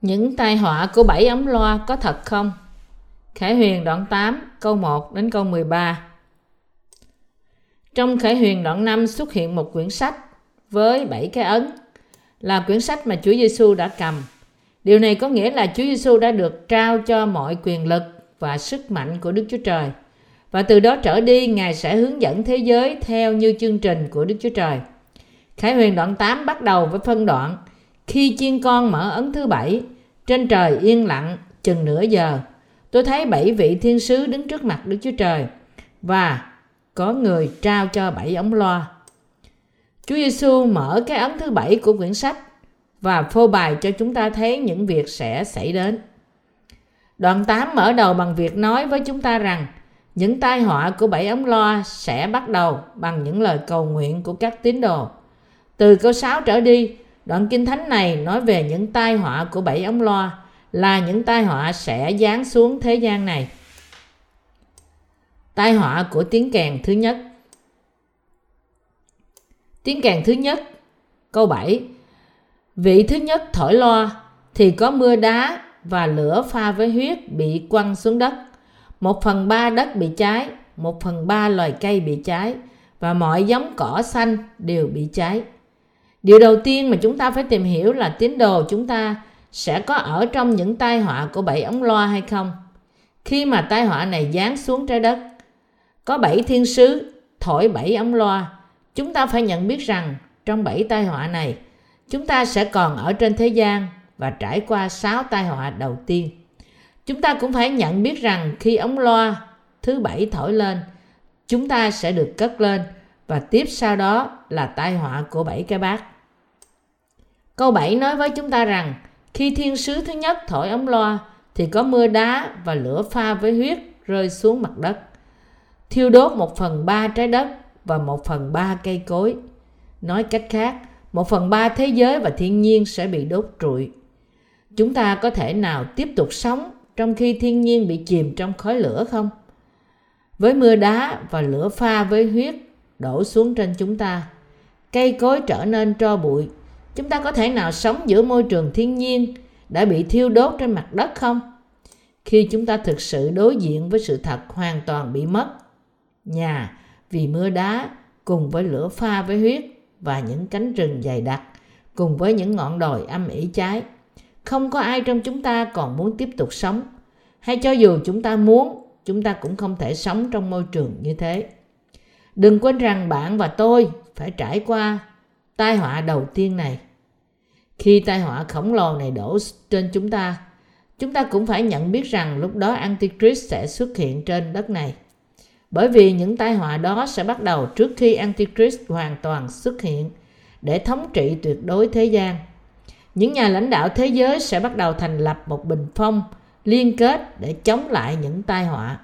Những tai họa của bảy ống loa có thật không? Khải Huyền đoạn 8 câu 1 đến câu 13 Trong Khải Huyền đoạn 5 xuất hiện một quyển sách với bảy cái ấn là quyển sách mà Chúa Giêsu đã cầm. Điều này có nghĩa là Chúa Giêsu đã được trao cho mọi quyền lực và sức mạnh của Đức Chúa Trời. Và từ đó trở đi, Ngài sẽ hướng dẫn thế giới theo như chương trình của Đức Chúa Trời. Khải Huyền đoạn 8 bắt đầu với phân đoạn Khi chiên con mở ấn thứ bảy, trên trời yên lặng chừng nửa giờ, tôi thấy bảy vị thiên sứ đứng trước mặt Đức Chúa Trời và có người trao cho bảy ống loa. Chúa Giêsu mở cái ấn thứ bảy của quyển sách và phô bày cho chúng ta thấy những việc sẽ xảy đến. Đoạn 8 mở đầu bằng việc nói với chúng ta rằng những tai họa của bảy ống loa sẽ bắt đầu bằng những lời cầu nguyện của các tín đồ. Từ câu 6 trở đi, đoạn kinh thánh này nói về những tai họa của bảy ống loa là những tai họa sẽ giáng xuống thế gian này. Tai họa của tiếng kèn thứ nhất Tiếng kèn thứ nhất, câu 7. Vị thứ nhất thổi loa thì có mưa đá và lửa pha với huyết bị quăng xuống đất. Một phần ba đất bị cháy, một phần ba loài cây bị cháy và mọi giống cỏ xanh đều bị cháy. Điều đầu tiên mà chúng ta phải tìm hiểu là tín đồ chúng ta sẽ có ở trong những tai họa của bảy ống loa hay không. Khi mà tai họa này giáng xuống trái đất, có bảy thiên sứ thổi bảy ống loa, chúng ta phải nhận biết rằng trong bảy tai họa này, chúng ta sẽ còn ở trên thế gian và trải qua sáu tai họa đầu tiên. Chúng ta cũng phải nhận biết rằng khi ống loa thứ bảy thổi lên, chúng ta sẽ được cất lên và tiếp sau đó là tai họa của bảy cái bát. Câu 7 nói với chúng ta rằng khi thiên sứ thứ nhất thổi ống loa thì có mưa đá và lửa pha với huyết rơi xuống mặt đất. Thiêu đốt một phần ba trái đất và một phần ba cây cối. Nói cách khác, một phần ba thế giới và thiên nhiên sẽ bị đốt trụi. Chúng ta có thể nào tiếp tục sống trong khi thiên nhiên bị chìm trong khói lửa không? Với mưa đá và lửa pha với huyết đổ xuống trên chúng ta, cây cối trở nên tro bụi. Chúng ta có thể nào sống giữa môi trường thiên nhiên đã bị thiêu đốt trên mặt đất không? Khi chúng ta thực sự đối diện với sự thật hoàn toàn bị mất, nhà vì mưa đá cùng với lửa pha với huyết và những cánh rừng dày đặc cùng với những ngọn đồi âm ỉ cháy không có ai trong chúng ta còn muốn tiếp tục sống hay cho dù chúng ta muốn chúng ta cũng không thể sống trong môi trường như thế đừng quên rằng bạn và tôi phải trải qua tai họa đầu tiên này. Khi tai họa khổng lồ này đổ trên chúng ta chúng ta cũng phải nhận biết rằng lúc đó antichrist sẽ xuất hiện trên đất này. Bởi vì những tai họa đó sẽ bắt đầu trước khi antichrist hoàn toàn xuất hiện để thống trị tuyệt đối thế gian. Những nhà lãnh đạo thế giới sẽ bắt đầu thành lập một bình phong liên kết để chống lại những tai họa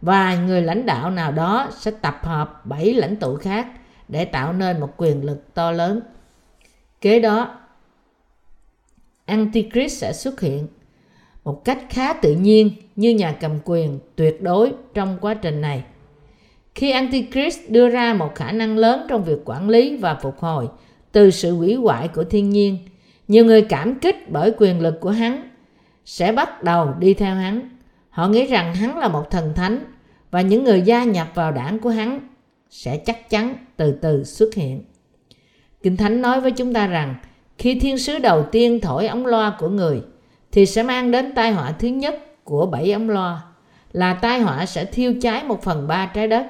và người lãnh đạo nào đó sẽ tập hợp bảy lãnh tụ khác để tạo nên một quyền lực to lớn kế đó, antichrist sẽ xuất hiện một cách khá tự nhiên như nhà cầm quyền tuyệt đối trong quá trình này khi antichrist đưa ra một khả năng lớn trong việc quản lý và phục hồi từ sự hủy hoại của thiên nhiên, nhiều người cảm kích bởi quyền lực của hắn sẽ bắt đầu đi theo hắn. Họ nghĩ rằng hắn là một thần thánh và những người gia nhập vào đảng của hắn sẽ chắc chắn từ từ xuất hiện. Kinh Thánh nói với chúng ta rằng khi thiên sứ đầu tiên thổi ống loa của người thì sẽ mang đến tai họa thứ nhất của bảy ống loa là tai họa sẽ thiêu cháy một phần ba trái đất.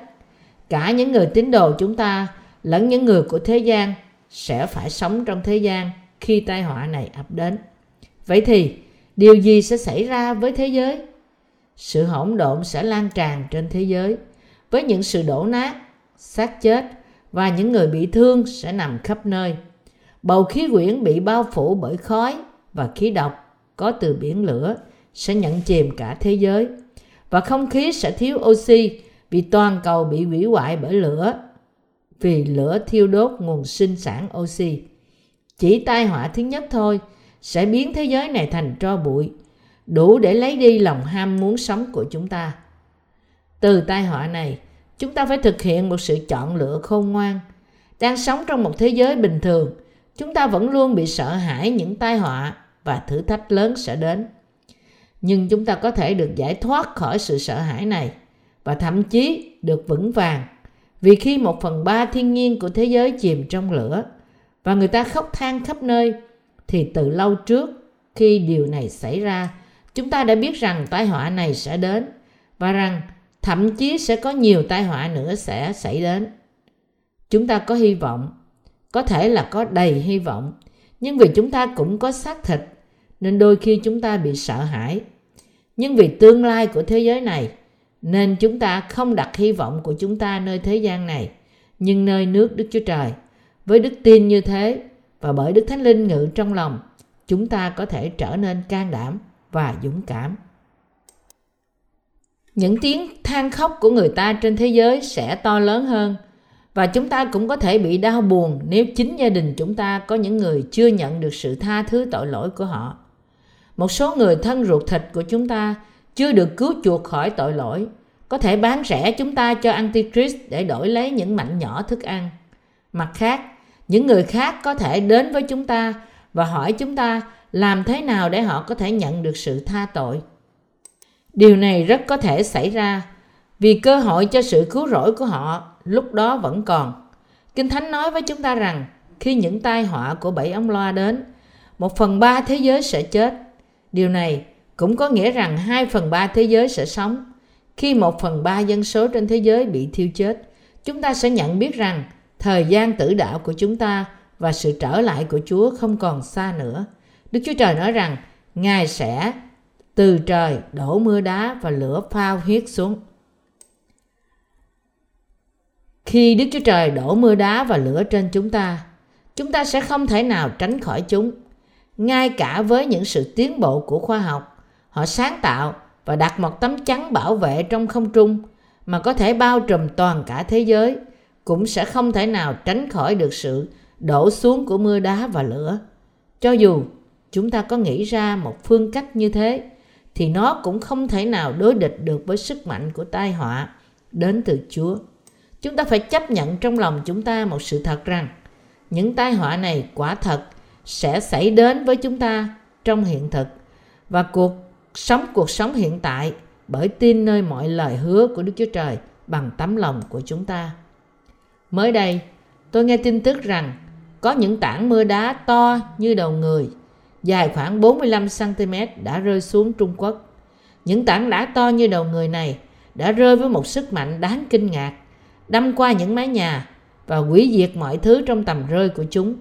Cả những người tín đồ chúng ta lẫn những người của thế gian sẽ phải sống trong thế gian khi tai họa này ập đến. Vậy thì, điều gì sẽ xảy ra với thế giới? Sự hỗn độn sẽ lan tràn trên thế giới, với những sự đổ nát, xác chết và những người bị thương sẽ nằm khắp nơi. Bầu khí quyển bị bao phủ bởi khói và khí độc có từ biển lửa sẽ nhận chìm cả thế giới. Và không khí sẽ thiếu oxy vì toàn cầu bị hủy hoại bởi lửa vì lửa thiêu đốt nguồn sinh sản oxy. Chỉ tai họa thứ nhất thôi sẽ biến thế giới này thành tro bụi, đủ để lấy đi lòng ham muốn sống của chúng ta. Từ tai họa này, chúng ta phải thực hiện một sự chọn lựa khôn ngoan. Đang sống trong một thế giới bình thường, chúng ta vẫn luôn bị sợ hãi những tai họa và thử thách lớn sẽ đến. Nhưng chúng ta có thể được giải thoát khỏi sự sợ hãi này và thậm chí được vững vàng vì khi một phần ba thiên nhiên của thế giới chìm trong lửa và người ta khóc than khắp nơi thì từ lâu trước khi điều này xảy ra chúng ta đã biết rằng tai họa này sẽ đến và rằng thậm chí sẽ có nhiều tai họa nữa sẽ xảy đến. Chúng ta có hy vọng, có thể là có đầy hy vọng, nhưng vì chúng ta cũng có xác thịt, nên đôi khi chúng ta bị sợ hãi. Nhưng vì tương lai của thế giới này, nên chúng ta không đặt hy vọng của chúng ta nơi thế gian này, nhưng nơi nước đức chúa trời. Với đức tin như thế và bởi đức thánh linh ngự trong lòng, chúng ta có thể trở nên can đảm và dũng cảm những tiếng than khóc của người ta trên thế giới sẽ to lớn hơn và chúng ta cũng có thể bị đau buồn nếu chính gia đình chúng ta có những người chưa nhận được sự tha thứ tội lỗi của họ một số người thân ruột thịt của chúng ta chưa được cứu chuộc khỏi tội lỗi có thể bán rẻ chúng ta cho Antichrist để đổi lấy những mảnh nhỏ thức ăn. Mặt khác, những người khác có thể đến với chúng ta và hỏi chúng ta làm thế nào để họ có thể nhận được sự tha tội. Điều này rất có thể xảy ra vì cơ hội cho sự cứu rỗi của họ lúc đó vẫn còn. Kinh Thánh nói với chúng ta rằng khi những tai họa của bảy ông loa đến, một phần ba thế giới sẽ chết. Điều này cũng có nghĩa rằng hai phần ba thế giới sẽ sống. Khi một phần ba dân số trên thế giới bị thiêu chết, chúng ta sẽ nhận biết rằng thời gian tử đạo của chúng ta và sự trở lại của Chúa không còn xa nữa. Đức Chúa Trời nói rằng Ngài sẽ từ trời đổ mưa đá và lửa phao huyết xuống. Khi Đức Chúa Trời đổ mưa đá và lửa trên chúng ta, chúng ta sẽ không thể nào tránh khỏi chúng. Ngay cả với những sự tiến bộ của khoa học, họ sáng tạo và đặt một tấm chắn bảo vệ trong không trung mà có thể bao trùm toàn cả thế giới cũng sẽ không thể nào tránh khỏi được sự đổ xuống của mưa đá và lửa. Cho dù chúng ta có nghĩ ra một phương cách như thế thì nó cũng không thể nào đối địch được với sức mạnh của tai họa đến từ Chúa. Chúng ta phải chấp nhận trong lòng chúng ta một sự thật rằng những tai họa này quả thật sẽ xảy đến với chúng ta trong hiện thực và cuộc sống cuộc sống hiện tại bởi tin nơi mọi lời hứa của Đức Chúa Trời bằng tấm lòng của chúng ta. Mới đây, tôi nghe tin tức rằng có những tảng mưa đá to như đầu người, dài khoảng 45cm đã rơi xuống Trung Quốc. Những tảng đá to như đầu người này đã rơi với một sức mạnh đáng kinh ngạc, đâm qua những mái nhà và hủy diệt mọi thứ trong tầm rơi của chúng.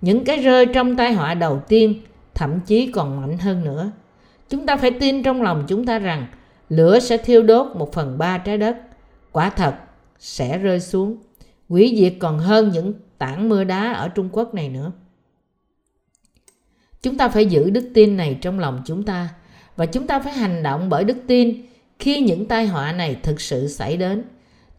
Những cái rơi trong tai họa đầu tiên thậm chí còn mạnh hơn nữa. Chúng ta phải tin trong lòng chúng ta rằng lửa sẽ thiêu đốt một phần ba trái đất. Quả thật sẽ rơi xuống. hủy diệt còn hơn những tảng mưa đá ở Trung Quốc này nữa. Chúng ta phải giữ đức tin này trong lòng chúng ta và chúng ta phải hành động bởi đức tin khi những tai họa này thực sự xảy đến.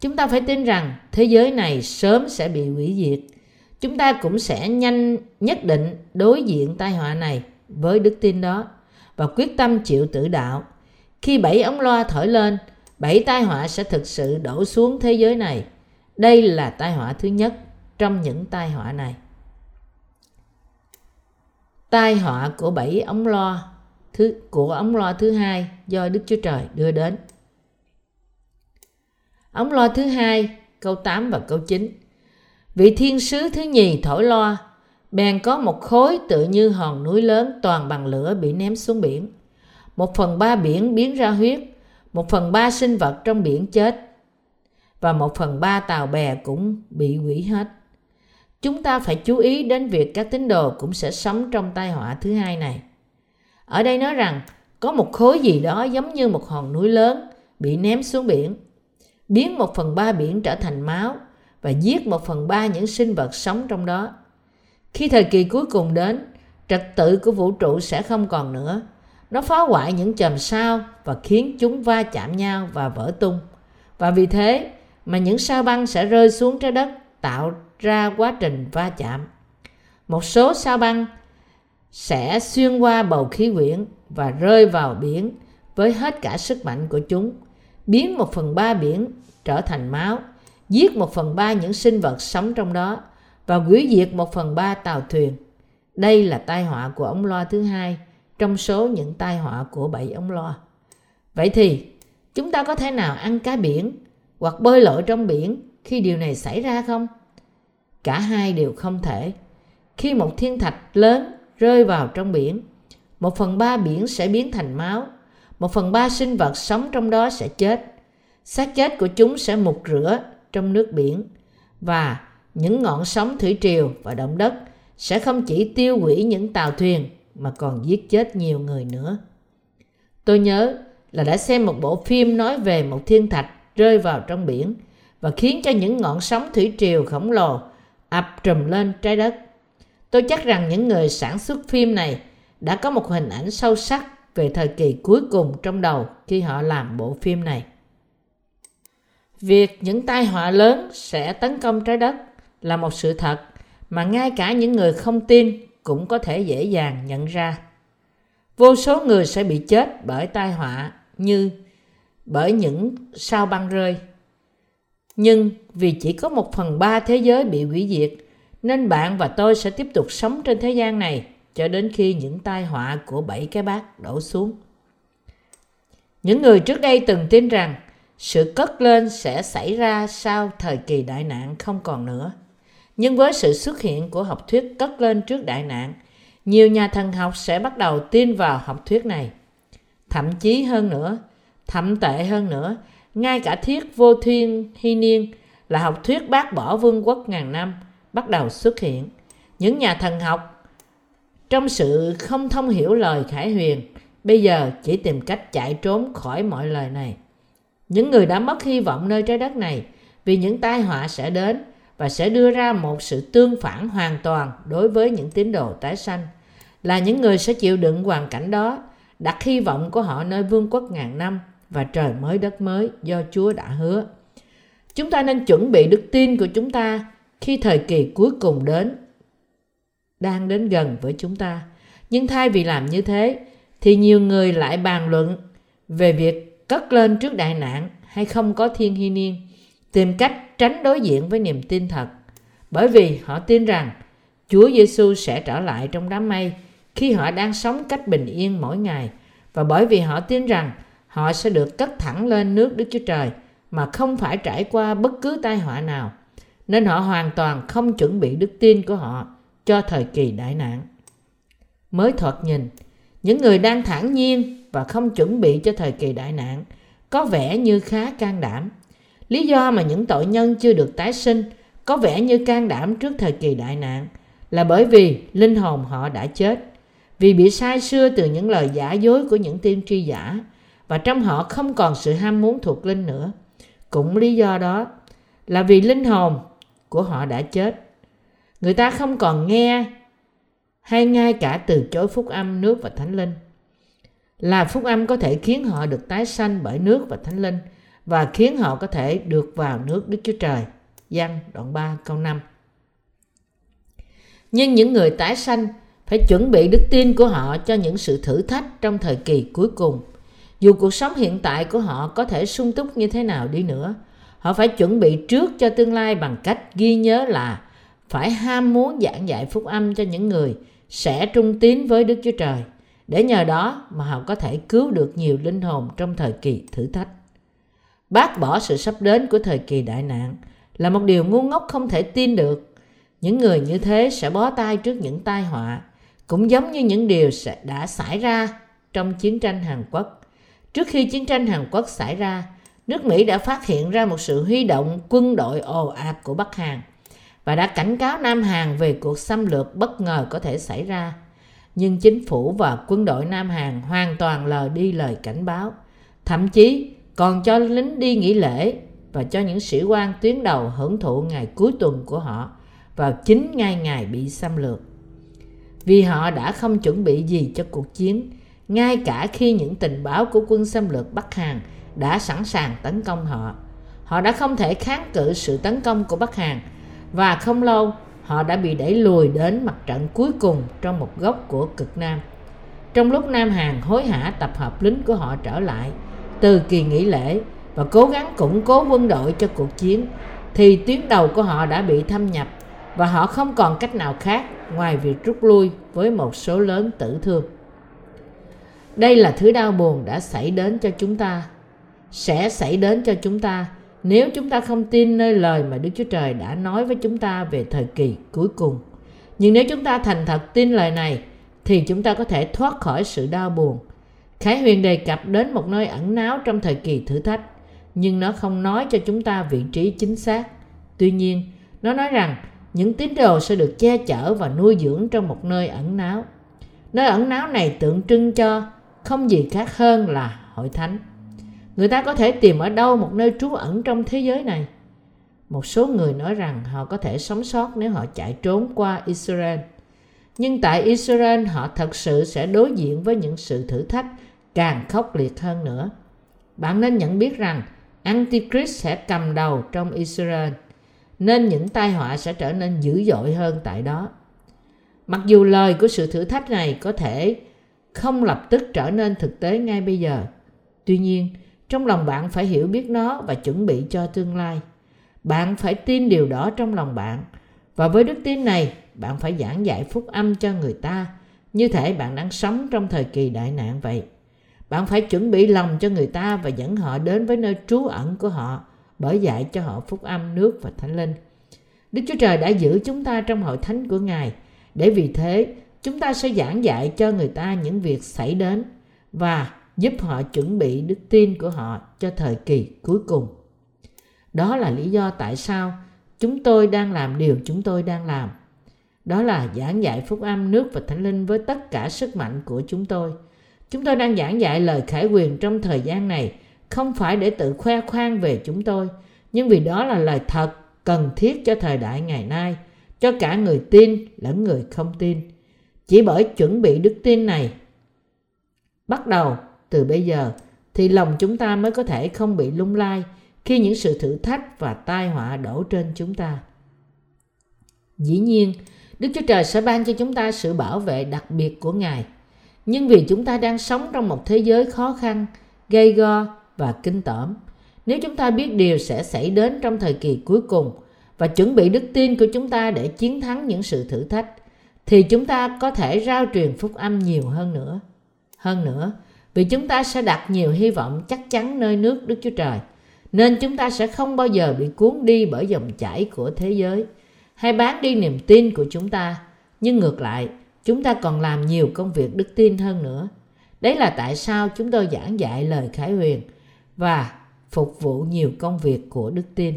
Chúng ta phải tin rằng thế giới này sớm sẽ bị hủy diệt. Chúng ta cũng sẽ nhanh nhất định đối diện tai họa này với đức tin đó và quyết tâm chịu tử đạo. Khi bảy ống loa thổi lên, bảy tai họa sẽ thực sự đổ xuống thế giới này. Đây là tai họa thứ nhất trong những tai họa này. Tai họa của bảy ống lo thứ của ống lo thứ hai do Đức Chúa Trời đưa đến. Ống lo thứ hai, câu 8 và câu 9. Vị thiên sứ thứ nhì thổi lo, bèn có một khối tự như hòn núi lớn toàn bằng lửa bị ném xuống biển. Một phần ba biển biến ra huyết, một phần ba sinh vật trong biển chết, và một phần ba tàu bè cũng bị hủy hết. Chúng ta phải chú ý đến việc các tín đồ cũng sẽ sống trong tai họa thứ hai này. Ở đây nói rằng có một khối gì đó giống như một hòn núi lớn bị ném xuống biển, biến một phần ba biển trở thành máu và giết một phần ba những sinh vật sống trong đó. Khi thời kỳ cuối cùng đến, trật tự của vũ trụ sẽ không còn nữa. Nó phá hoại những chòm sao và khiến chúng va chạm nhau và vỡ tung. Và vì thế mà những sao băng sẽ rơi xuống trái đất tạo ra quá trình va chạm. Một số sao băng sẽ xuyên qua bầu khí quyển và rơi vào biển với hết cả sức mạnh của chúng, biến một phần ba biển trở thành máu, giết một phần ba những sinh vật sống trong đó và hủy diệt một phần ba tàu thuyền. Đây là tai họa của ống loa thứ hai trong số những tai họa của bảy ống loa. Vậy thì chúng ta có thể nào ăn cá biển hoặc bơi lội trong biển khi điều này xảy ra không? Cả hai đều không thể. Khi một thiên thạch lớn rơi vào trong biển, một phần ba biển sẽ biến thành máu, một phần ba sinh vật sống trong đó sẽ chết. xác chết của chúng sẽ mục rửa trong nước biển và những ngọn sóng thủy triều và động đất sẽ không chỉ tiêu hủy những tàu thuyền mà còn giết chết nhiều người nữa. Tôi nhớ là đã xem một bộ phim nói về một thiên thạch rơi vào trong biển và khiến cho những ngọn sóng thủy triều khổng lồ ập trùm lên trái đất. Tôi chắc rằng những người sản xuất phim này đã có một hình ảnh sâu sắc về thời kỳ cuối cùng trong đầu khi họ làm bộ phim này. Việc những tai họa lớn sẽ tấn công trái đất là một sự thật mà ngay cả những người không tin cũng có thể dễ dàng nhận ra. Vô số người sẽ bị chết bởi tai họa như bởi những sao băng rơi. Nhưng vì chỉ có một phần ba thế giới bị hủy diệt, nên bạn và tôi sẽ tiếp tục sống trên thế gian này cho đến khi những tai họa của bảy cái bát đổ xuống. Những người trước đây từng tin rằng sự cất lên sẽ xảy ra sau thời kỳ đại nạn không còn nữa. Nhưng với sự xuất hiện của học thuyết cất lên trước đại nạn, nhiều nhà thần học sẽ bắt đầu tin vào học thuyết này. Thậm chí hơn nữa, thậm tệ hơn nữa, ngay cả thiết vô thiên, hy niên là học thuyết bác bỏ vương quốc ngàn năm bắt đầu xuất hiện. Những nhà thần học trong sự không thông hiểu lời khải huyền bây giờ chỉ tìm cách chạy trốn khỏi mọi lời này. Những người đã mất hy vọng nơi trái đất này vì những tai họa sẽ đến và sẽ đưa ra một sự tương phản hoàn toàn đối với những tín đồ tái sanh là những người sẽ chịu đựng hoàn cảnh đó, đặt hy vọng của họ nơi vương quốc ngàn năm và trời mới, đất mới do Chúa đã hứa. Chúng ta nên chuẩn bị đức tin của chúng ta khi thời kỳ cuối cùng đến, đang đến gần với chúng ta. Nhưng thay vì làm như thế, thì nhiều người lại bàn luận về việc cất lên trước đại nạn hay không có thiên hy niên, tìm cách tránh đối diện với niềm tin thật bởi vì họ tin rằng Chúa Giêsu sẽ trở lại trong đám mây khi họ đang sống cách bình yên mỗi ngày và bởi vì họ tin rằng họ sẽ được cất thẳng lên nước Đức Chúa Trời mà không phải trải qua bất cứ tai họa nào nên họ hoàn toàn không chuẩn bị đức tin của họ cho thời kỳ đại nạn. Mới thoạt nhìn, những người đang thản nhiên và không chuẩn bị cho thời kỳ đại nạn có vẻ như khá can đảm Lý do mà những tội nhân chưa được tái sinh có vẻ như can đảm trước thời kỳ đại nạn là bởi vì linh hồn họ đã chết, vì bị sai xưa từ những lời giả dối của những tiên tri giả và trong họ không còn sự ham muốn thuộc linh nữa. Cũng lý do đó là vì linh hồn của họ đã chết. Người ta không còn nghe hay ngay cả từ chối phúc âm nước và thánh linh. Là phúc âm có thể khiến họ được tái sanh bởi nước và thánh linh – và khiến họ có thể được vào nước Đức Chúa Trời. Giăng đoạn 3 câu 5 Nhưng những người tái sanh phải chuẩn bị đức tin của họ cho những sự thử thách trong thời kỳ cuối cùng. Dù cuộc sống hiện tại của họ có thể sung túc như thế nào đi nữa, họ phải chuẩn bị trước cho tương lai bằng cách ghi nhớ là phải ham muốn giảng dạy phúc âm cho những người sẽ trung tín với Đức Chúa Trời, để nhờ đó mà họ có thể cứu được nhiều linh hồn trong thời kỳ thử thách. Bác bỏ sự sắp đến của thời kỳ đại nạn là một điều ngu ngốc không thể tin được. Những người như thế sẽ bó tay trước những tai họa, cũng giống như những điều sẽ đã xảy ra trong chiến tranh Hàn Quốc. Trước khi chiến tranh Hàn Quốc xảy ra, nước Mỹ đã phát hiện ra một sự huy động quân đội ồ ạt của Bắc Hàn và đã cảnh cáo Nam Hàn về cuộc xâm lược bất ngờ có thể xảy ra. Nhưng chính phủ và quân đội Nam Hàn hoàn toàn lờ đi lời cảnh báo. Thậm chí, còn cho lính đi nghỉ lễ và cho những sĩ quan tuyến đầu hưởng thụ ngày cuối tuần của họ vào chính ngay ngày bị xâm lược. Vì họ đã không chuẩn bị gì cho cuộc chiến, ngay cả khi những tình báo của quân xâm lược Bắc Hàn đã sẵn sàng tấn công họ. Họ đã không thể kháng cự sự tấn công của Bắc Hàn và không lâu họ đã bị đẩy lùi đến mặt trận cuối cùng trong một góc của cực Nam. Trong lúc Nam Hàn hối hả tập hợp lính của họ trở lại, từ kỳ nghỉ lễ và cố gắng củng cố quân đội cho cuộc chiến thì tuyến đầu của họ đã bị thâm nhập và họ không còn cách nào khác ngoài việc rút lui với một số lớn tử thương. Đây là thứ đau buồn đã xảy đến cho chúng ta, sẽ xảy đến cho chúng ta nếu chúng ta không tin nơi lời mà Đức Chúa Trời đã nói với chúng ta về thời kỳ cuối cùng. Nhưng nếu chúng ta thành thật tin lời này thì chúng ta có thể thoát khỏi sự đau buồn. Khải Huyền đề cập đến một nơi ẩn náu trong thời kỳ thử thách, nhưng nó không nói cho chúng ta vị trí chính xác. Tuy nhiên, nó nói rằng những tín đồ sẽ được che chở và nuôi dưỡng trong một nơi ẩn náu. Nơi ẩn náu này tượng trưng cho không gì khác hơn là hội thánh. Người ta có thể tìm ở đâu một nơi trú ẩn trong thế giới này? Một số người nói rằng họ có thể sống sót nếu họ chạy trốn qua Israel. Nhưng tại Israel họ thật sự sẽ đối diện với những sự thử thách càng khốc liệt hơn nữa. Bạn nên nhận biết rằng Antichrist sẽ cầm đầu trong Israel, nên những tai họa sẽ trở nên dữ dội hơn tại đó. Mặc dù lời của sự thử thách này có thể không lập tức trở nên thực tế ngay bây giờ, tuy nhiên, trong lòng bạn phải hiểu biết nó và chuẩn bị cho tương lai. Bạn phải tin điều đó trong lòng bạn. Và với đức tin này, bạn phải giảng dạy phúc âm cho người ta, như thể bạn đang sống trong thời kỳ đại nạn vậy. Bạn phải chuẩn bị lòng cho người ta và dẫn họ đến với nơi trú ẩn của họ bởi dạy cho họ phúc âm nước và thánh linh. Đức Chúa Trời đã giữ chúng ta trong hội thánh của Ngài để vì thế chúng ta sẽ giảng dạy cho người ta những việc xảy đến và giúp họ chuẩn bị đức tin của họ cho thời kỳ cuối cùng. Đó là lý do tại sao chúng tôi đang làm điều chúng tôi đang làm. Đó là giảng dạy phúc âm nước và thánh linh với tất cả sức mạnh của chúng tôi. Chúng tôi đang giảng dạy lời khải quyền trong thời gian này không phải để tự khoe khoang về chúng tôi, nhưng vì đó là lời thật cần thiết cho thời đại ngày nay, cho cả người tin lẫn người không tin. Chỉ bởi chuẩn bị đức tin này bắt đầu từ bây giờ thì lòng chúng ta mới có thể không bị lung lay khi những sự thử thách và tai họa đổ trên chúng ta. Dĩ nhiên, Đức Chúa Trời sẽ ban cho chúng ta sự bảo vệ đặc biệt của Ngài. Nhưng vì chúng ta đang sống trong một thế giới khó khăn, gây go và kinh tởm, nếu chúng ta biết điều sẽ xảy đến trong thời kỳ cuối cùng và chuẩn bị đức tin của chúng ta để chiến thắng những sự thử thách, thì chúng ta có thể rao truyền phúc âm nhiều hơn nữa. Hơn nữa, vì chúng ta sẽ đặt nhiều hy vọng chắc chắn nơi nước Đức Chúa Trời, nên chúng ta sẽ không bao giờ bị cuốn đi bởi dòng chảy của thế giới hay bán đi niềm tin của chúng ta. Nhưng ngược lại, chúng ta còn làm nhiều công việc đức tin hơn nữa. Đấy là tại sao chúng tôi giảng dạy lời khải huyền và phục vụ nhiều công việc của đức tin.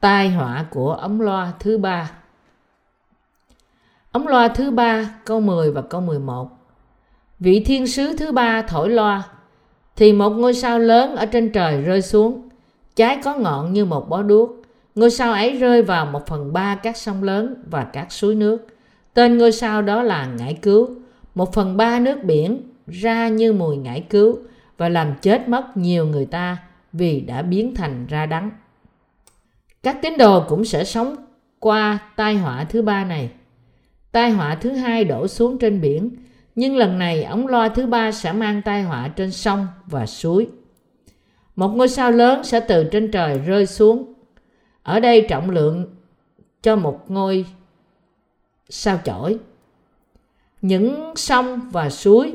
Tai họa của ống loa thứ ba Ống loa thứ ba, câu 10 và câu 11 Vị thiên sứ thứ ba thổi loa, thì một ngôi sao lớn ở trên trời rơi xuống, trái có ngọn như một bó đuốc. Ngôi sao ấy rơi vào một phần ba các sông lớn và các suối nước. Tên ngôi sao đó là ngải cứu. Một phần ba nước biển ra như mùi ngải cứu và làm chết mất nhiều người ta vì đã biến thành ra đắng. Các tín đồ cũng sẽ sống qua tai họa thứ ba này tai họa thứ hai đổ xuống trên biển nhưng lần này ống loa thứ ba sẽ mang tai họa trên sông và suối. Một ngôi sao lớn sẽ từ trên trời rơi xuống. Ở đây trọng lượng cho một ngôi sao chổi. Những sông và suối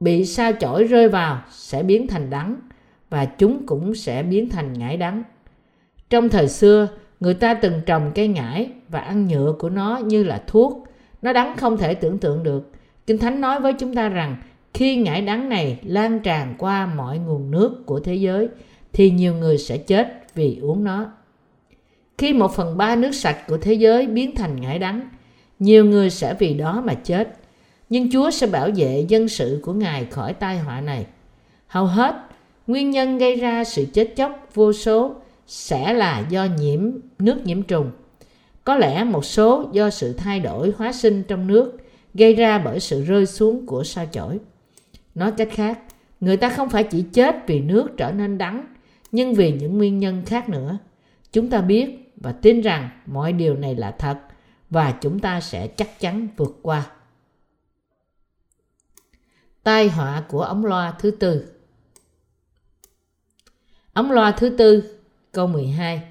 bị sao chổi rơi vào sẽ biến thành đắng và chúng cũng sẽ biến thành ngải đắng. Trong thời xưa, người ta từng trồng cây ngải và ăn nhựa của nó như là thuốc. Nó đắng không thể tưởng tượng được Kinh Thánh nói với chúng ta rằng khi ngải đắng này lan tràn qua mọi nguồn nước của thế giới thì nhiều người sẽ chết vì uống nó. Khi một phần ba nước sạch của thế giới biến thành ngải đắng, nhiều người sẽ vì đó mà chết. Nhưng Chúa sẽ bảo vệ dân sự của Ngài khỏi tai họa này. Hầu hết, nguyên nhân gây ra sự chết chóc vô số sẽ là do nhiễm nước nhiễm trùng. Có lẽ một số do sự thay đổi hóa sinh trong nước gây ra bởi sự rơi xuống của sao chổi. Nói cách khác, người ta không phải chỉ chết vì nước trở nên đắng, nhưng vì những nguyên nhân khác nữa. Chúng ta biết và tin rằng mọi điều này là thật và chúng ta sẽ chắc chắn vượt qua. Tai họa của ống loa thứ tư Ống loa thứ tư, câu 12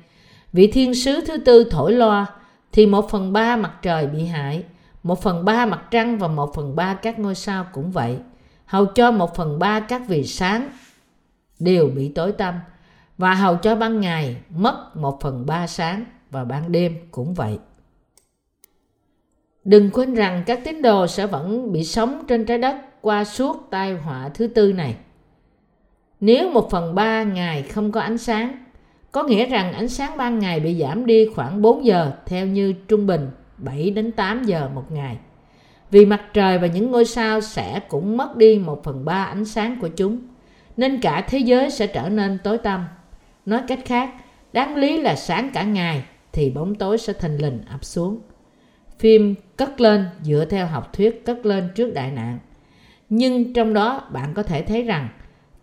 vị thiên sứ thứ tư thổi loa thì một phần ba mặt trời bị hại, một phần ba mặt trăng và một phần ba các ngôi sao cũng vậy. Hầu cho một phần ba các vì sáng đều bị tối tăm. Và hầu cho ban ngày mất một phần ba sáng và ban đêm cũng vậy. Đừng quên rằng các tín đồ sẽ vẫn bị sống trên trái đất qua suốt tai họa thứ tư này. Nếu một phần ba ngày không có ánh sáng có nghĩa rằng ánh sáng ban ngày bị giảm đi khoảng 4 giờ theo như trung bình 7 đến 8 giờ một ngày. Vì mặt trời và những ngôi sao sẽ cũng mất đi một phần ba ánh sáng của chúng, nên cả thế giới sẽ trở nên tối tăm. Nói cách khác, đáng lý là sáng cả ngày thì bóng tối sẽ thình lình ập xuống. Phim cất lên dựa theo học thuyết cất lên trước đại nạn. Nhưng trong đó bạn có thể thấy rằng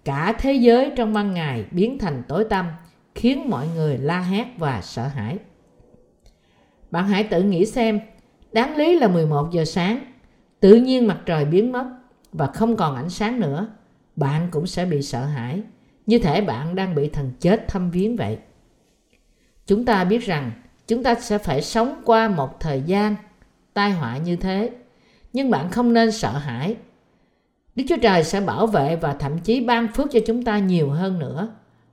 cả thế giới trong ban ngày biến thành tối tăm khiến mọi người la hét và sợ hãi. Bạn hãy tự nghĩ xem, đáng lý là 11 giờ sáng, tự nhiên mặt trời biến mất và không còn ánh sáng nữa, bạn cũng sẽ bị sợ hãi, như thể bạn đang bị thần chết thăm viếng vậy. Chúng ta biết rằng chúng ta sẽ phải sống qua một thời gian tai họa như thế, nhưng bạn không nên sợ hãi. Đức Chúa Trời sẽ bảo vệ và thậm chí ban phước cho chúng ta nhiều hơn nữa.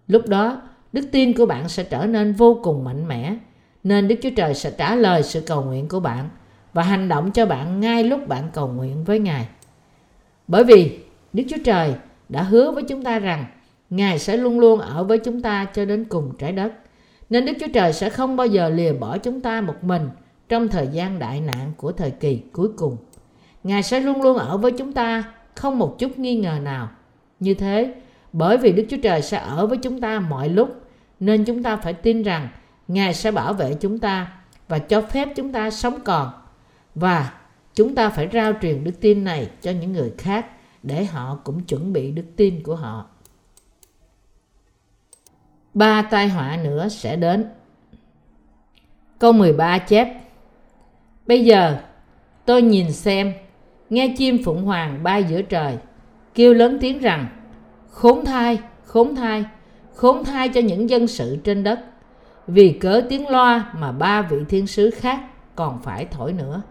Lúc đó, đức tin của bạn sẽ trở nên vô cùng mạnh mẽ nên Đức Chúa Trời sẽ trả lời sự cầu nguyện của bạn và hành động cho bạn ngay lúc bạn cầu nguyện với Ngài. Bởi vì Đức Chúa Trời đã hứa với chúng ta rằng Ngài sẽ luôn luôn ở với chúng ta cho đến cùng trái đất. Nên Đức Chúa Trời sẽ không bao giờ lìa bỏ chúng ta một mình trong thời gian đại nạn của thời kỳ cuối cùng. Ngài sẽ luôn luôn ở với chúng ta, không một chút nghi ngờ nào. Như thế, bởi vì Đức Chúa Trời sẽ ở với chúng ta mọi lúc, nên chúng ta phải tin rằng Ngài sẽ bảo vệ chúng ta và cho phép chúng ta sống còn. Và chúng ta phải rao truyền đức tin này cho những người khác để họ cũng chuẩn bị đức tin của họ. Ba tai họa nữa sẽ đến. Câu 13 chép Bây giờ tôi nhìn xem, nghe chim phụng hoàng bay giữa trời, kêu lớn tiếng rằng khốn thai, khốn thai, khốn thai cho những dân sự trên đất. Vì cớ tiếng loa mà ba vị thiên sứ khác còn phải thổi nữa.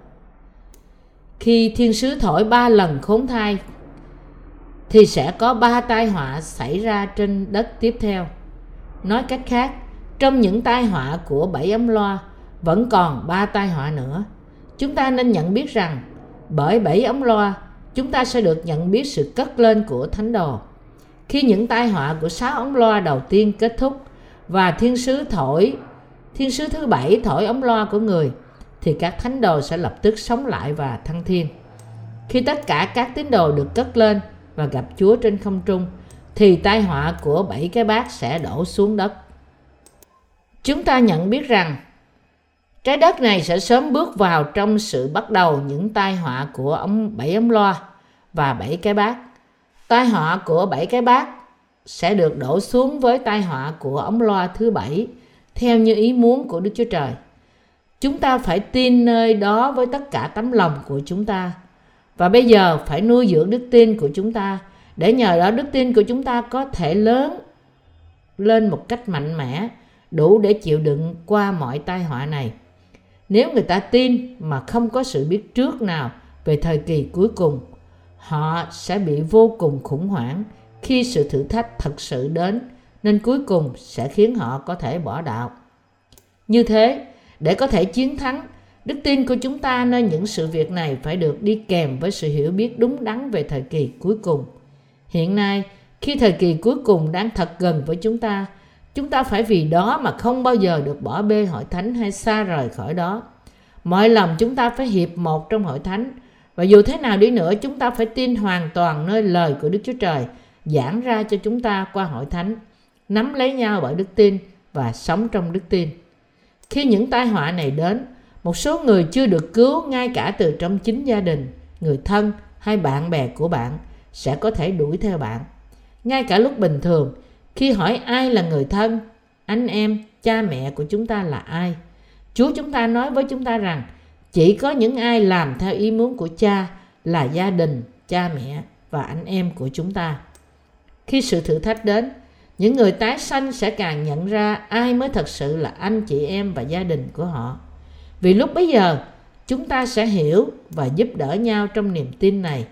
Khi thiên sứ thổi ba lần khốn thai thì sẽ có ba tai họa xảy ra trên đất tiếp theo. Nói cách khác trong những tai họa của bảy ấm loa vẫn còn ba tai họa nữa. Chúng ta nên nhận biết rằng bởi bảy ống loa chúng ta sẽ được nhận biết sự cất lên của thánh đồ khi những tai họa của sáu ống loa đầu tiên kết thúc và thiên sứ thổi, thiên sứ thứ bảy thổi ống loa của người, thì các thánh đồ sẽ lập tức sống lại và thăng thiên khi tất cả các tín đồ được cất lên và gặp Chúa trên không trung, thì tai họa của bảy cái bát sẽ đổ xuống đất. Chúng ta nhận biết rằng, trái đất này sẽ sớm bước vào trong sự bắt đầu những tai họa của ống, bảy ống loa và bảy cái bát. Tai họa của bảy cái bát sẽ được đổ xuống với tai họa của ống loa thứ bảy theo như ý muốn của Đức Chúa Trời. Chúng ta phải tin nơi đó với tất cả tấm lòng của chúng ta. Và bây giờ phải nuôi dưỡng đức tin của chúng ta để nhờ đó đức tin của chúng ta có thể lớn lên một cách mạnh mẽ đủ để chịu đựng qua mọi tai họa này. Nếu người ta tin mà không có sự biết trước nào về thời kỳ cuối cùng, họ sẽ bị vô cùng khủng hoảng khi sự thử thách thật sự đến nên cuối cùng sẽ khiến họ có thể bỏ đạo. Như thế, để có thể chiến thắng, đức tin của chúng ta nơi những sự việc này phải được đi kèm với sự hiểu biết đúng đắn về thời kỳ cuối cùng. Hiện nay, khi thời kỳ cuối cùng đang thật gần với chúng ta, chúng ta phải vì đó mà không bao giờ được bỏ bê hội thánh hay xa rời khỏi đó. Mọi lòng chúng ta phải hiệp một trong hội thánh và dù thế nào đi nữa chúng ta phải tin hoàn toàn nơi lời của Đức Chúa Trời giảng ra cho chúng ta qua hội thánh, nắm lấy nhau bởi đức tin và sống trong đức tin. Khi những tai họa này đến, một số người chưa được cứu ngay cả từ trong chính gia đình, người thân hay bạn bè của bạn sẽ có thể đuổi theo bạn. Ngay cả lúc bình thường, khi hỏi ai là người thân, anh em, cha mẹ của chúng ta là ai, Chúa chúng ta nói với chúng ta rằng chỉ có những ai làm theo ý muốn của cha là gia đình, cha mẹ và anh em của chúng ta. Khi sự thử thách đến, những người tái sanh sẽ càng nhận ra ai mới thật sự là anh chị em và gia đình của họ. Vì lúc bấy giờ chúng ta sẽ hiểu và giúp đỡ nhau trong niềm tin này.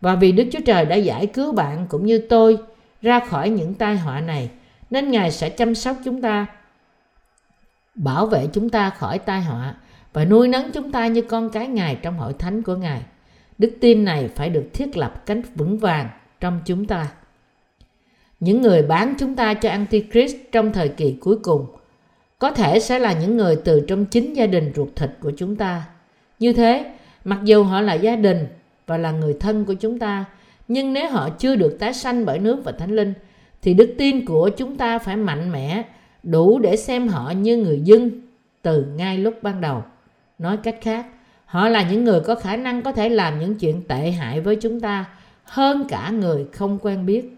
Và vì đức chúa trời đã giải cứu bạn cũng như tôi ra khỏi những tai họa này nên ngài sẽ chăm sóc chúng ta bảo vệ chúng ta khỏi tai họa và nuôi nấng chúng ta như con cái ngài trong hội thánh của ngài đức tin này phải được thiết lập cánh vững vàng trong chúng ta những người bán chúng ta cho Antichrist trong thời kỳ cuối cùng có thể sẽ là những người từ trong chính gia đình ruột thịt của chúng ta. Như thế, mặc dù họ là gia đình và là người thân của chúng ta, nhưng nếu họ chưa được tái sanh bởi nước và thánh linh, thì đức tin của chúng ta phải mạnh mẽ, đủ để xem họ như người dân từ ngay lúc ban đầu. Nói cách khác, họ là những người có khả năng có thể làm những chuyện tệ hại với chúng ta hơn cả người không quen biết.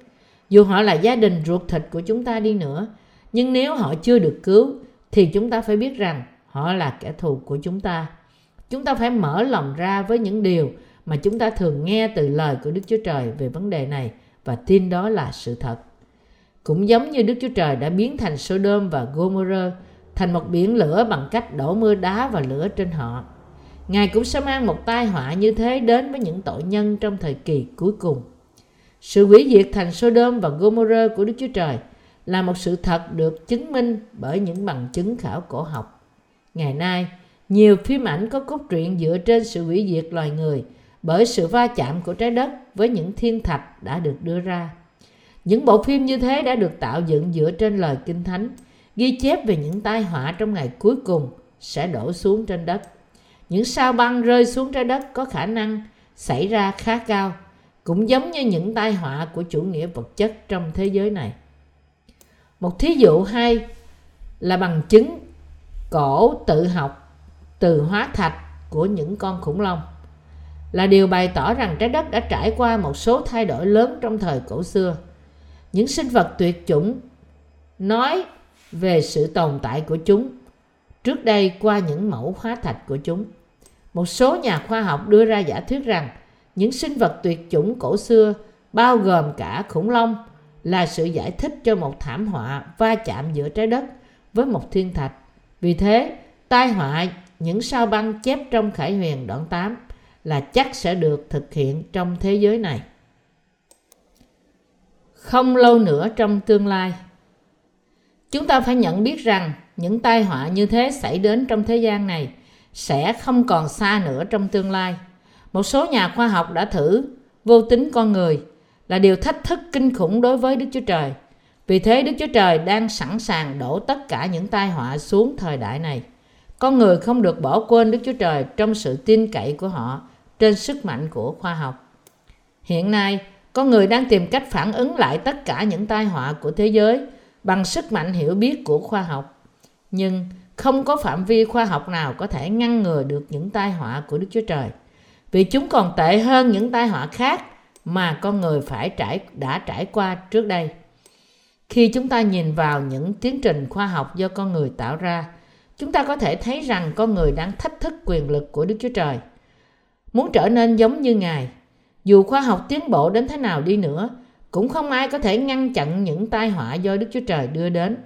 Dù họ là gia đình ruột thịt của chúng ta đi nữa nhưng nếu họ chưa được cứu thì chúng ta phải biết rằng họ là kẻ thù của chúng ta. Chúng ta phải mở lòng ra với những điều mà chúng ta thường nghe từ lời của đức chúa trời về vấn đề này và tin đó là sự thật. Cũng giống như đức chúa trời đã biến thành sodom và gomorrah thành một biển lửa bằng cách đổ mưa đá và lửa trên họ ngài cũng sẽ mang một tai họa như thế đến với những tội nhân trong thời kỳ cuối cùng sự hủy diệt thành Sodom và Gomorrah của Đức Chúa Trời là một sự thật được chứng minh bởi những bằng chứng khảo cổ học. Ngày nay, nhiều phim ảnh có cốt truyện dựa trên sự hủy diệt loài người bởi sự va chạm của trái đất với những thiên thạch đã được đưa ra. Những bộ phim như thế đã được tạo dựng dựa trên lời Kinh Thánh, ghi chép về những tai họa trong ngày cuối cùng sẽ đổ xuống trên đất. Những sao băng rơi xuống trái đất có khả năng xảy ra khá cao, cũng giống như những tai họa của chủ nghĩa vật chất trong thế giới này. Một thí dụ hay là bằng chứng cổ tự học, từ hóa thạch của những con khủng long, là điều bày tỏ rằng trái đất đã trải qua một số thay đổi lớn trong thời cổ xưa. Những sinh vật tuyệt chủng nói về sự tồn tại của chúng trước đây qua những mẫu hóa thạch của chúng. Một số nhà khoa học đưa ra giả thuyết rằng những sinh vật tuyệt chủng cổ xưa bao gồm cả khủng long là sự giải thích cho một thảm họa va chạm giữa trái đất với một thiên thạch. Vì thế, tai họa những sao băng chép trong Khải Huyền đoạn 8 là chắc sẽ được thực hiện trong thế giới này. Không lâu nữa trong tương lai, chúng ta phải nhận biết rằng những tai họa như thế xảy đến trong thế gian này sẽ không còn xa nữa trong tương lai một số nhà khoa học đã thử vô tính con người là điều thách thức kinh khủng đối với Đức Chúa Trời. Vì thế Đức Chúa Trời đang sẵn sàng đổ tất cả những tai họa xuống thời đại này. Con người không được bỏ quên Đức Chúa Trời trong sự tin cậy của họ trên sức mạnh của khoa học. Hiện nay, con người đang tìm cách phản ứng lại tất cả những tai họa của thế giới bằng sức mạnh hiểu biết của khoa học. Nhưng không có phạm vi khoa học nào có thể ngăn ngừa được những tai họa của Đức Chúa Trời vì chúng còn tệ hơn những tai họa khác mà con người phải trải đã trải qua trước đây. Khi chúng ta nhìn vào những tiến trình khoa học do con người tạo ra, chúng ta có thể thấy rằng con người đang thách thức quyền lực của Đức Chúa Trời. Muốn trở nên giống như Ngài, dù khoa học tiến bộ đến thế nào đi nữa, cũng không ai có thể ngăn chặn những tai họa do Đức Chúa Trời đưa đến.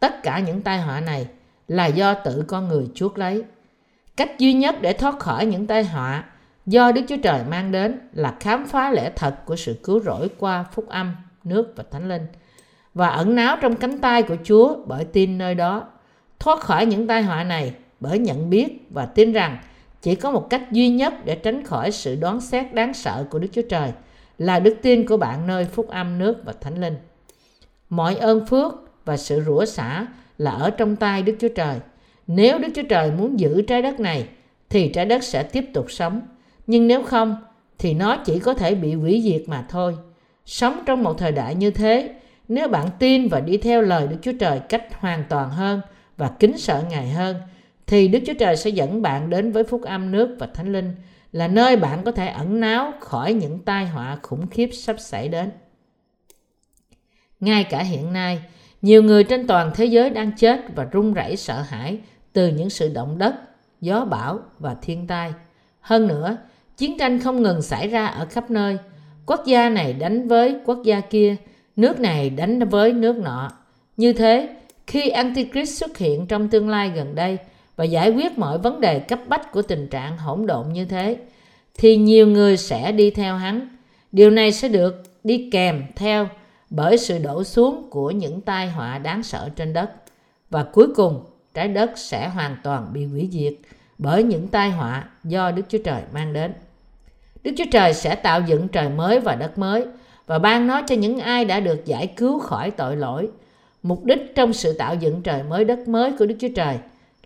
Tất cả những tai họa này là do tự con người chuốc lấy. Cách duy nhất để thoát khỏi những tai họa do Đức Chúa Trời mang đến là khám phá lẽ thật của sự cứu rỗi qua phúc âm, nước và thánh linh và ẩn náu trong cánh tay của Chúa bởi tin nơi đó, thoát khỏi những tai họa này bởi nhận biết và tin rằng chỉ có một cách duy nhất để tránh khỏi sự đoán xét đáng sợ của Đức Chúa Trời là đức tin của bạn nơi phúc âm nước và thánh linh. Mọi ơn phước và sự rủa xả là ở trong tay Đức Chúa Trời. Nếu Đức Chúa Trời muốn giữ trái đất này, thì trái đất sẽ tiếp tục sống nhưng nếu không, thì nó chỉ có thể bị hủy diệt mà thôi sống trong một thời đại như thế, nếu bạn tin và đi theo lời đức chúa trời cách hoàn toàn hơn và kính sợ ngài hơn, thì đức chúa trời sẽ dẫn bạn đến với phúc âm nước và thánh linh là nơi bạn có thể ẩn náu khỏi những tai họa khủng khiếp sắp xảy đến ngay cả hiện nay nhiều người trên toàn thế giới đang chết và run rẩy sợ hãi từ những sự động đất gió bão và thiên tai hơn nữa Chiến tranh không ngừng xảy ra ở khắp nơi. Quốc gia này đánh với quốc gia kia. nước này đánh với nước nọ. Như thế, khi Antichrist xuất hiện trong tương lai gần đây và giải quyết mọi vấn đề cấp bách của tình trạng hỗn độn như thế, thì nhiều người sẽ đi theo hắn. Điều này sẽ được đi kèm theo bởi sự đổ xuống của những tai họa đáng sợ trên đất. Và cuối cùng, trái đất sẽ hoàn toàn bị hủy diệt bởi những tai họa do Đức Chúa Trời mang đến. Đức Chúa Trời sẽ tạo dựng trời mới và đất mới và ban nó cho những ai đã được giải cứu khỏi tội lỗi. Mục đích trong sự tạo dựng trời mới đất mới của Đức Chúa Trời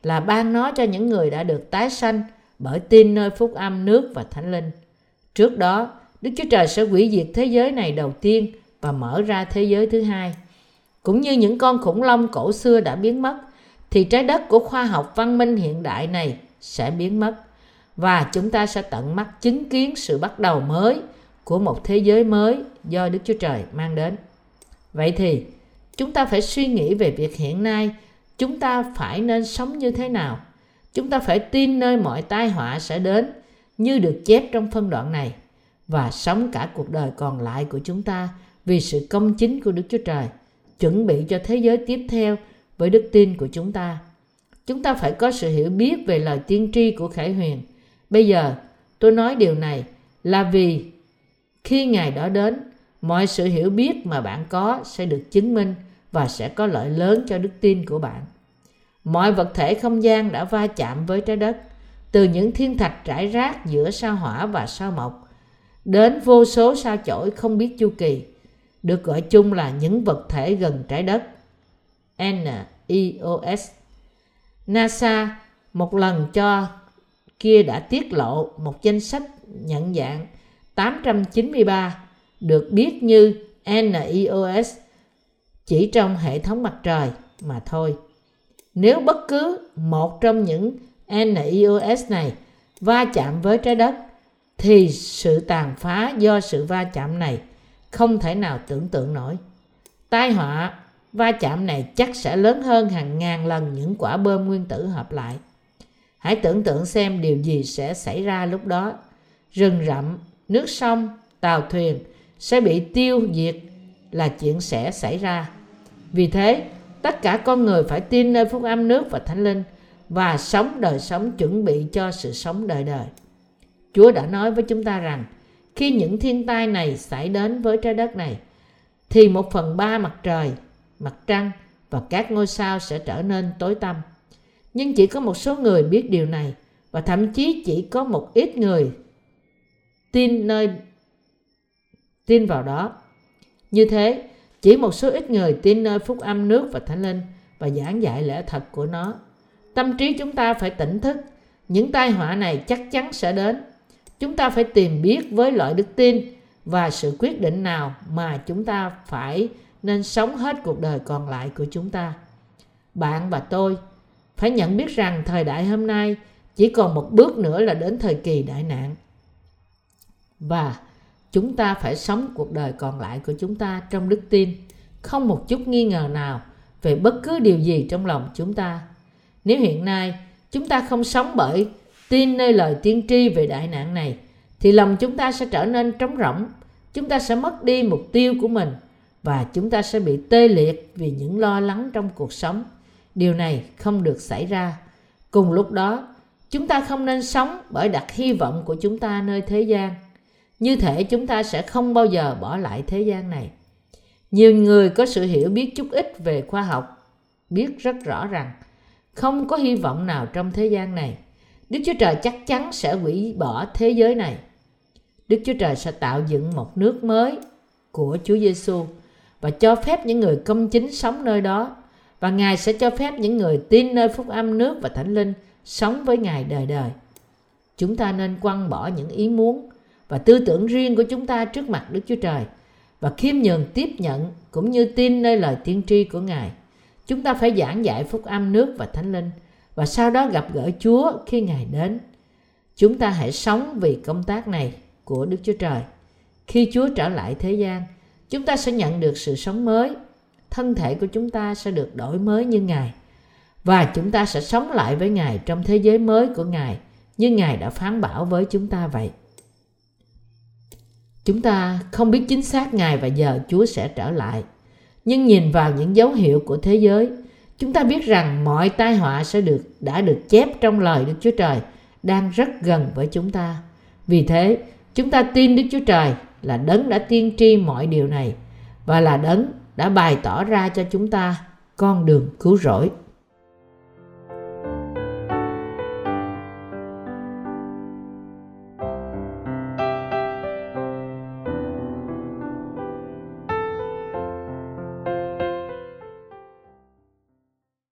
là ban nó cho những người đã được tái sanh bởi tin nơi phúc âm nước và thánh linh. Trước đó, Đức Chúa Trời sẽ hủy diệt thế giới này đầu tiên và mở ra thế giới thứ hai. Cũng như những con khủng long cổ xưa đã biến mất, thì trái đất của khoa học văn minh hiện đại này sẽ biến mất và chúng ta sẽ tận mắt chứng kiến sự bắt đầu mới của một thế giới mới do Đức Chúa Trời mang đến. Vậy thì, chúng ta phải suy nghĩ về việc hiện nay chúng ta phải nên sống như thế nào. Chúng ta phải tin nơi mọi tai họa sẽ đến như được chép trong phân đoạn này và sống cả cuộc đời còn lại của chúng ta vì sự công chính của Đức Chúa Trời, chuẩn bị cho thế giới tiếp theo với đức tin của chúng ta. Chúng ta phải có sự hiểu biết về lời tiên tri của Khải Huyền. Bây giờ, tôi nói điều này là vì khi ngày đó đến, mọi sự hiểu biết mà bạn có sẽ được chứng minh và sẽ có lợi lớn cho đức tin của bạn. Mọi vật thể không gian đã va chạm với trái đất, từ những thiên thạch trải rác giữa sao hỏa và sao mộc, đến vô số sao chổi không biết chu kỳ, được gọi chung là những vật thể gần trái đất. NEOS NASA một lần cho kia đã tiết lộ một danh sách nhận dạng 893 được biết như NIOS chỉ trong hệ thống mặt trời mà thôi. Nếu bất cứ một trong những NIOS này va chạm với trái đất thì sự tàn phá do sự va chạm này không thể nào tưởng tượng nổi. Tai họa va chạm này chắc sẽ lớn hơn hàng ngàn lần những quả bom nguyên tử hợp lại. Hãy tưởng tượng xem điều gì sẽ xảy ra lúc đó. Rừng rậm, nước sông, tàu thuyền sẽ bị tiêu diệt là chuyện sẽ xảy ra. Vì thế, tất cả con người phải tin nơi phúc âm nước và thánh linh và sống đời sống chuẩn bị cho sự sống đời đời. Chúa đã nói với chúng ta rằng khi những thiên tai này xảy đến với trái đất này thì một phần ba mặt trời mặt trăng và các ngôi sao sẽ trở nên tối tăm. Nhưng chỉ có một số người biết điều này và thậm chí chỉ có một ít người tin nơi tin vào đó. Như thế, chỉ một số ít người tin nơi phúc âm nước và thánh linh và giảng dạy lẽ thật của nó. Tâm trí chúng ta phải tỉnh thức, những tai họa này chắc chắn sẽ đến. Chúng ta phải tìm biết với loại đức tin và sự quyết định nào mà chúng ta phải nên sống hết cuộc đời còn lại của chúng ta. Bạn và tôi phải nhận biết rằng thời đại hôm nay chỉ còn một bước nữa là đến thời kỳ đại nạn. Và chúng ta phải sống cuộc đời còn lại của chúng ta trong đức tin, không một chút nghi ngờ nào về bất cứ điều gì trong lòng chúng ta. Nếu hiện nay chúng ta không sống bởi tin nơi lời tiên tri về đại nạn này, thì lòng chúng ta sẽ trở nên trống rỗng, chúng ta sẽ mất đi mục tiêu của mình và chúng ta sẽ bị tê liệt vì những lo lắng trong cuộc sống. Điều này không được xảy ra. Cùng lúc đó, chúng ta không nên sống bởi đặt hy vọng của chúng ta nơi thế gian. Như thể chúng ta sẽ không bao giờ bỏ lại thế gian này. Nhiều người có sự hiểu biết chút ít về khoa học, biết rất rõ rằng không có hy vọng nào trong thế gian này. Đức Chúa Trời chắc chắn sẽ hủy bỏ thế giới này. Đức Chúa Trời sẽ tạo dựng một nước mới của Chúa Giêsu và cho phép những người công chính sống nơi đó và Ngài sẽ cho phép những người tin nơi phúc âm nước và thánh linh sống với Ngài đời đời. Chúng ta nên quăng bỏ những ý muốn và tư tưởng riêng của chúng ta trước mặt Đức Chúa Trời và khiêm nhường tiếp nhận cũng như tin nơi lời tiên tri của Ngài. Chúng ta phải giảng dạy phúc âm nước và thánh linh và sau đó gặp gỡ Chúa khi Ngài đến. Chúng ta hãy sống vì công tác này của Đức Chúa Trời. Khi Chúa trở lại thế gian, chúng ta sẽ nhận được sự sống mới thân thể của chúng ta sẽ được đổi mới như ngài và chúng ta sẽ sống lại với ngài trong thế giới mới của ngài như ngài đã phán bảo với chúng ta vậy Chúng ta không biết chính xác ngày và giờ Chúa sẽ trở lại. Nhưng nhìn vào những dấu hiệu của thế giới, chúng ta biết rằng mọi tai họa sẽ được đã được chép trong lời Đức Chúa Trời đang rất gần với chúng ta. Vì thế, chúng ta tin Đức Chúa Trời là đấng đã tiên tri mọi điều này và là đấng đã bày tỏ ra cho chúng ta con đường cứu rỗi